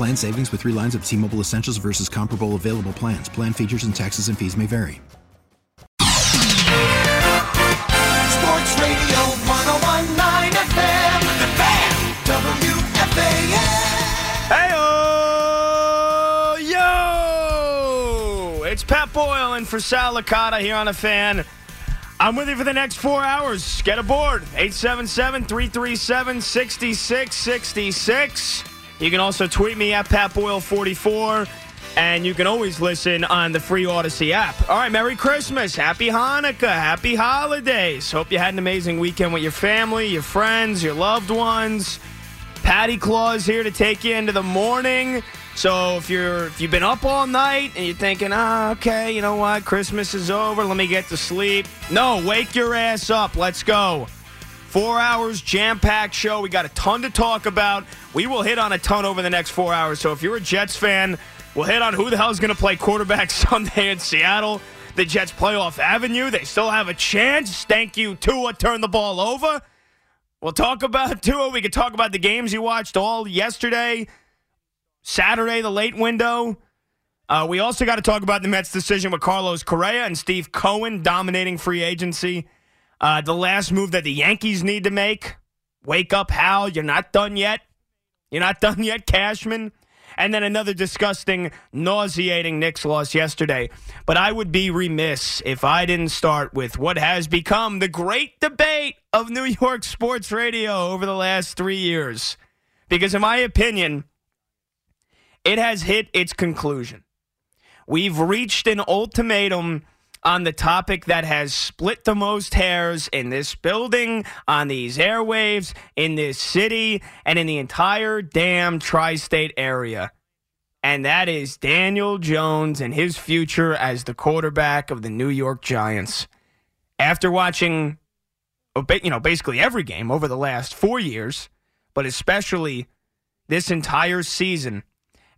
Plan savings with three lines of T Mobile Essentials versus comparable available plans. Plan features and taxes and fees may vary. Sports Radio 1019 FM. The Fan. WFAN. Hey, yo! It's Pat Boyle and for Sal Licata here on a fan. I'm with you for the next four hours. Get aboard. 877 337 6666. You can also tweet me at PatBoyle44. And you can always listen on the free Audacy app. All right, Merry Christmas. Happy Hanukkah. Happy holidays. Hope you had an amazing weekend with your family, your friends, your loved ones. Patty Claus here to take you into the morning. So if you're if you've been up all night and you're thinking, ah, okay, you know what, Christmas is over, let me get to sleep. No, wake your ass up. Let's go. Four hours, jam packed show. We got a ton to talk about. We will hit on a ton over the next four hours. So if you're a Jets fan, we'll hit on who the hell is going to play quarterback Sunday in Seattle. The Jets playoff avenue. They still have a chance. Thank you, Tua. Turn the ball over. We'll talk about Tua. We could talk about the games you watched all yesterday, Saturday, the late window. Uh, we also got to talk about the Mets' decision with Carlos Correa and Steve Cohen dominating free agency. Uh, the last move that the Yankees need to make. Wake up, Hal. You're not done yet. You're not done yet, Cashman. And then another disgusting, nauseating Knicks loss yesterday. But I would be remiss if I didn't start with what has become the great debate of New York sports radio over the last three years. Because, in my opinion, it has hit its conclusion. We've reached an ultimatum on the topic that has split the most hairs in this building, on these airwaves, in this city, and in the entire damn tri state area. And that is Daniel Jones and his future as the quarterback of the New York Giants. After watching, you know, basically every game over the last four years, but especially this entire season,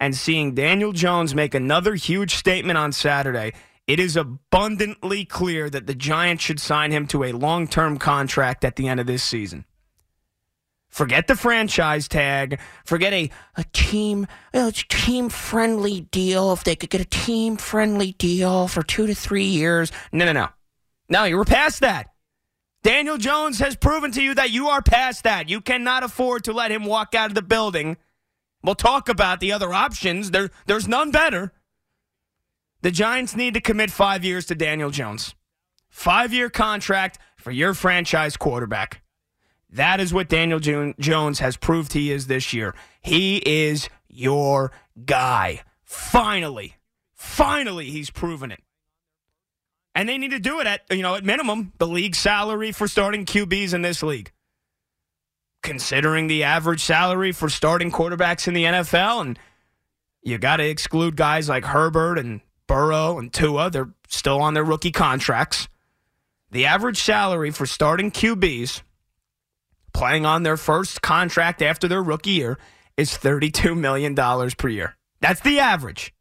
and seeing Daniel Jones make another huge statement on Saturday, it is abundantly clear that the Giants should sign him to a long term contract at the end of this season. Forget the franchise tag. Forget a, a team a team friendly deal. If they could get a team friendly deal for two to three years. No, no, no. No, you were past that. Daniel Jones has proven to you that you are past that. You cannot afford to let him walk out of the building. We'll talk about the other options. There, there's none better. The Giants need to commit five years to Daniel Jones. Five year contract for your franchise quarterback. That is what Daniel Jones has proved he is this year. He is your guy. Finally, finally, he's proven it. And they need to do it at, you know, at minimum, the league salary for starting QBs in this league. Considering the average salary for starting quarterbacks in the NFL, and you got to exclude guys like Herbert and Burrow and Tua, they're still on their rookie contracts. The average salary for starting QBs playing on their first contract after their rookie year is $32 million per year. That's the average.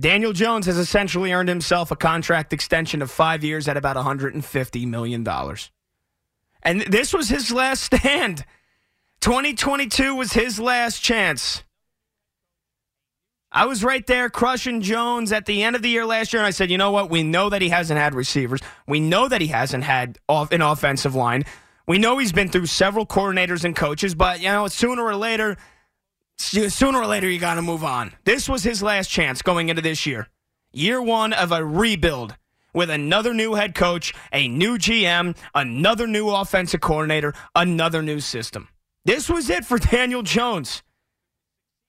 Daniel Jones has essentially earned himself a contract extension of five years at about $150 million. And this was his last stand. 2022 was his last chance. I was right there crushing Jones at the end of the year last year, and I said, you know what? We know that he hasn't had receivers. We know that he hasn't had off an offensive line. We know he's been through several coordinators and coaches, but you know, sooner or later, sooner or later, you got to move on. This was his last chance going into this year, year one of a rebuild. with another new head coach, a new GM, another new offensive coordinator, another new system. This was it for Daniel Jones.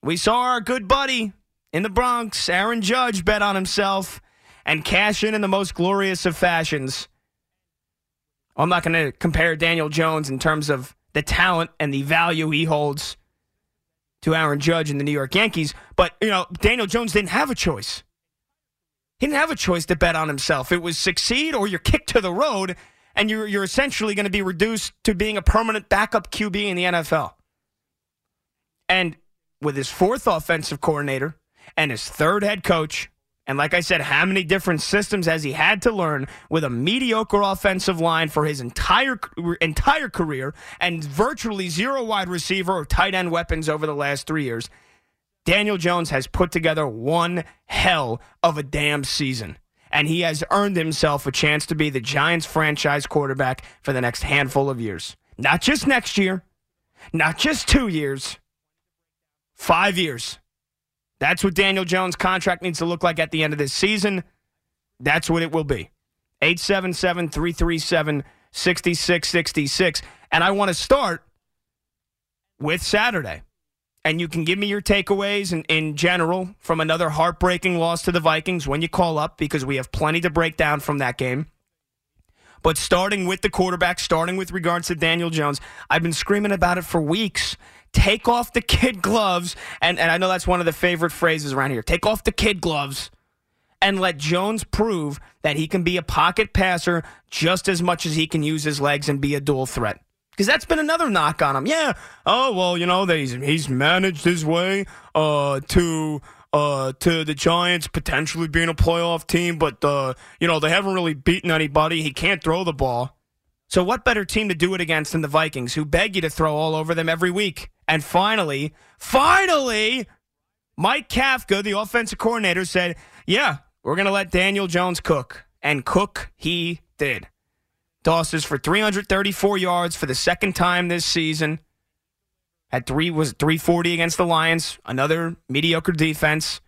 We saw our good buddy in the Bronx, Aaron Judge, bet on himself and cash in in the most glorious of fashions. I'm not going to compare Daniel Jones in terms of the talent and the value he holds to Aaron Judge and the New York Yankees, but you know, Daniel Jones didn't have a choice. He didn't have a choice to bet on himself. It was succeed or you're kicked to the road, and you're you're essentially going to be reduced to being a permanent backup QB in the NFL. And with his fourth offensive coordinator and his third head coach, and like I said, how many different systems has he had to learn with a mediocre offensive line for his entire entire career and virtually zero wide receiver or tight end weapons over the last 3 years? Daniel Jones has put together one hell of a damn season. And he has earned himself a chance to be the Giants franchise quarterback for the next handful of years. Not just next year, not just two years, five years. That's what Daniel Jones' contract needs to look like at the end of this season. That's what it will be. 877 337 6666. And I want to start with Saturday. And you can give me your takeaways in, in general from another heartbreaking loss to the Vikings when you call up because we have plenty to break down from that game. But starting with the quarterback, starting with regards to Daniel Jones, I've been screaming about it for weeks take off the kid gloves. And, and I know that's one of the favorite phrases around here take off the kid gloves and let Jones prove that he can be a pocket passer just as much as he can use his legs and be a dual threat. Because that's been another knock on him. Yeah. Oh well, you know, that he's he's managed his way uh, to uh, to the Giants potentially being a playoff team, but uh, you know they haven't really beaten anybody. He can't throw the ball. So what better team to do it against than the Vikings, who beg you to throw all over them every week? And finally, finally, Mike Kafka, the offensive coordinator, said, Yeah, we're going to let Daniel Jones cook. And cook he did. Tosses for 334 yards for the second time this season. Had three was 340 against the Lions, another mediocre defense.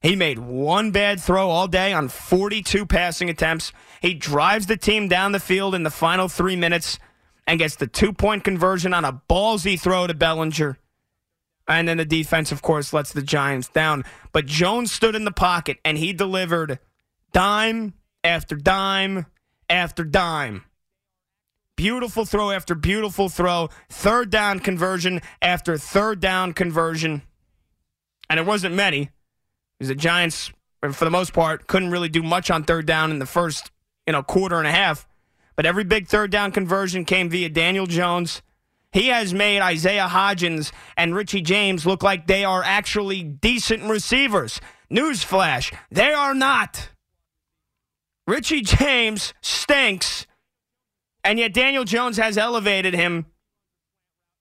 He made one bad throw all day on 42 passing attempts. He drives the team down the field in the final three minutes and gets the two point conversion on a ballsy throw to Bellinger. And then the defense, of course, lets the Giants down. But Jones stood in the pocket and he delivered dime after dime after dime. Beautiful throw after beautiful throw. Third down conversion after third down conversion. And it wasn't many because the Giants, for the most part, couldn't really do much on third down in the first you know quarter and a half. But every big third down conversion came via Daniel Jones. He has made Isaiah Hodgins and Richie James look like they are actually decent receivers. Newsflash, they are not. Richie James stinks, and yet Daniel Jones has elevated him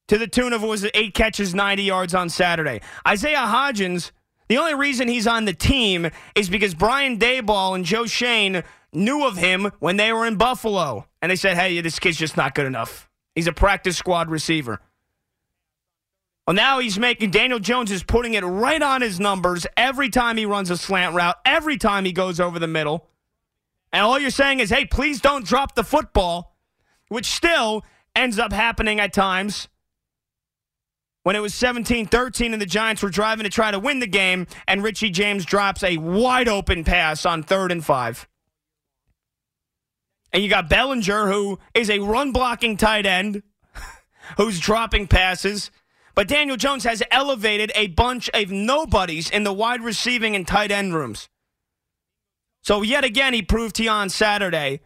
to the tune of was eight catches, 90 yards on Saturday. Isaiah Hodgins, the only reason he's on the team is because Brian Daboll and Joe Schoen knew of him when they were in Buffalo. And they said, hey, this kid's just not good enough. He's a practice squad receiver. Well, now he's making Daniel Jones is putting it right on his numbers every time he runs a slant route, every time he goes over the middle. And all you're saying is, hey, please don't drop the football, which still ends up happening at times. When it was 17 13 and the Giants were driving to try to win the game, and Richie James drops a wide open pass on third and five. And you got Bellinger, who is a run blocking tight end, who's dropping passes. But Daniel Jones has elevated a bunch of nobodies in the wide receiving and tight end rooms. So, yet again, he proved to you on Saturday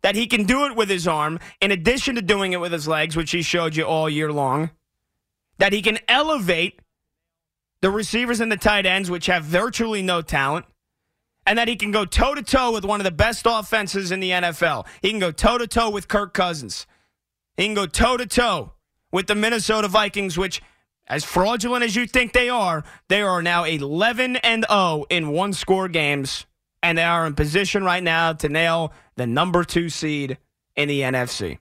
that he can do it with his arm, in addition to doing it with his legs, which he showed you all year long. That he can elevate the receivers and the tight ends, which have virtually no talent and that he can go toe to toe with one of the best offenses in the NFL. He can go toe to toe with Kirk Cousins. He can go toe to toe with the Minnesota Vikings, which, as fraudulent as you think they are, they are now 11 and 0 in one score games, and they are in position right now to nail the number two seed in the NFC.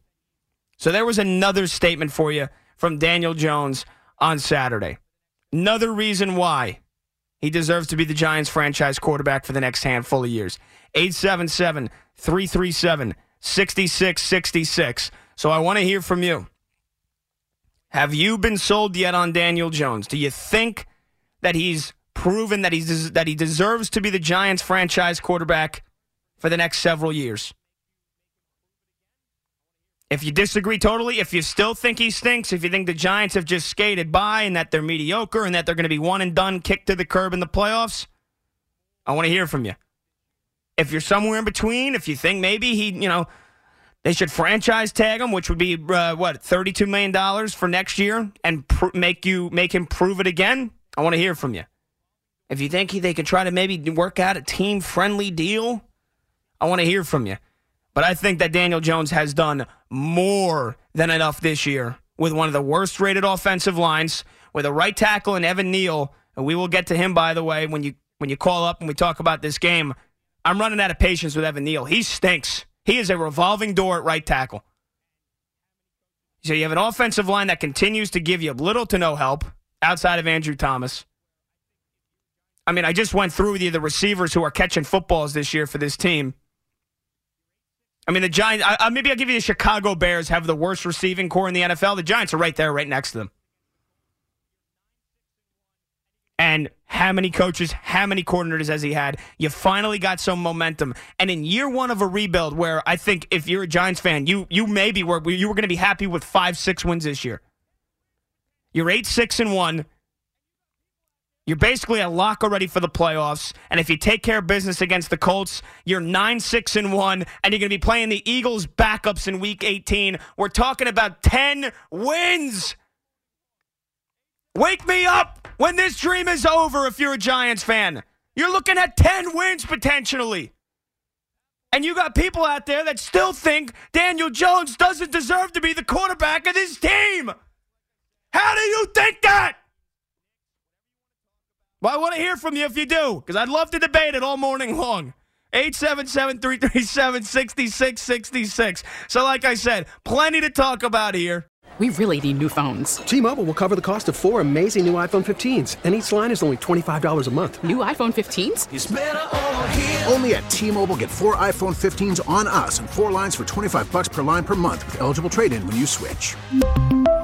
So there was another statement for you from Daniel Jones on Saturday. Another reason why he deserves to be the Giants franchise quarterback for the next handful of years. 877 337 6666. So I want to hear from you. Have you been sold yet on Daniel Jones? Do you think that he's proven that he's that he deserves to be the Giants franchise quarterback for the next several years? If you disagree totally, if you still think he stinks, if you think the Giants have just skated by and that they're mediocre and that they're going to be one and done, kicked to the curb in the playoffs, I want to hear from you. If you're somewhere in between, if you think maybe he, you know, they should franchise tag him, which would be uh, what thirty-two million dollars for next year, and pr- make you make him prove it again. I want to hear from you. If you think he, they could try to maybe work out a team-friendly deal, I want to hear from you. But I think that Daniel Jones has done more than enough this year with one of the worst rated offensive lines, with a right tackle in Evan Neal. And we will get to him, by the way, when you when you call up and we talk about this game. I'm running out of patience with Evan Neal. He stinks. He is a revolving door at right tackle. So you have an offensive line that continues to give you little to no help outside of Andrew Thomas. I mean, I just went through with you the receivers who are catching footballs this year for this team. I mean, the Giants, I, maybe I'll give you the Chicago Bears have the worst receiving corps in the NFL. The Giants are right there, right next to them. And how many coaches, how many coordinators has he had? You finally got some momentum. And in year one of a rebuild, where I think if you're a Giants fan, you you maybe were you were going to be happy with five, six wins this year. You're eight, six, and one. You're basically a lock already for the playoffs. And if you take care of business against the Colts, you're 9 6 and 1, and you're going to be playing the Eagles' backups in week 18. We're talking about 10 wins. Wake me up when this dream is over if you're a Giants fan. You're looking at 10 wins potentially. And you got people out there that still think Daniel Jones doesn't deserve to be the quarterback of this team. How do you think that? Well, I want to hear from you if you do, because I'd love to debate it all morning long. 877 337 6666. So, like I said, plenty to talk about here. We really need new phones. T Mobile will cover the cost of four amazing new iPhone 15s, and each line is only $25 a month. New iPhone 15s? Only at T Mobile get four iPhone 15s on us and four lines for 25 bucks per line per month with eligible trade in when you switch.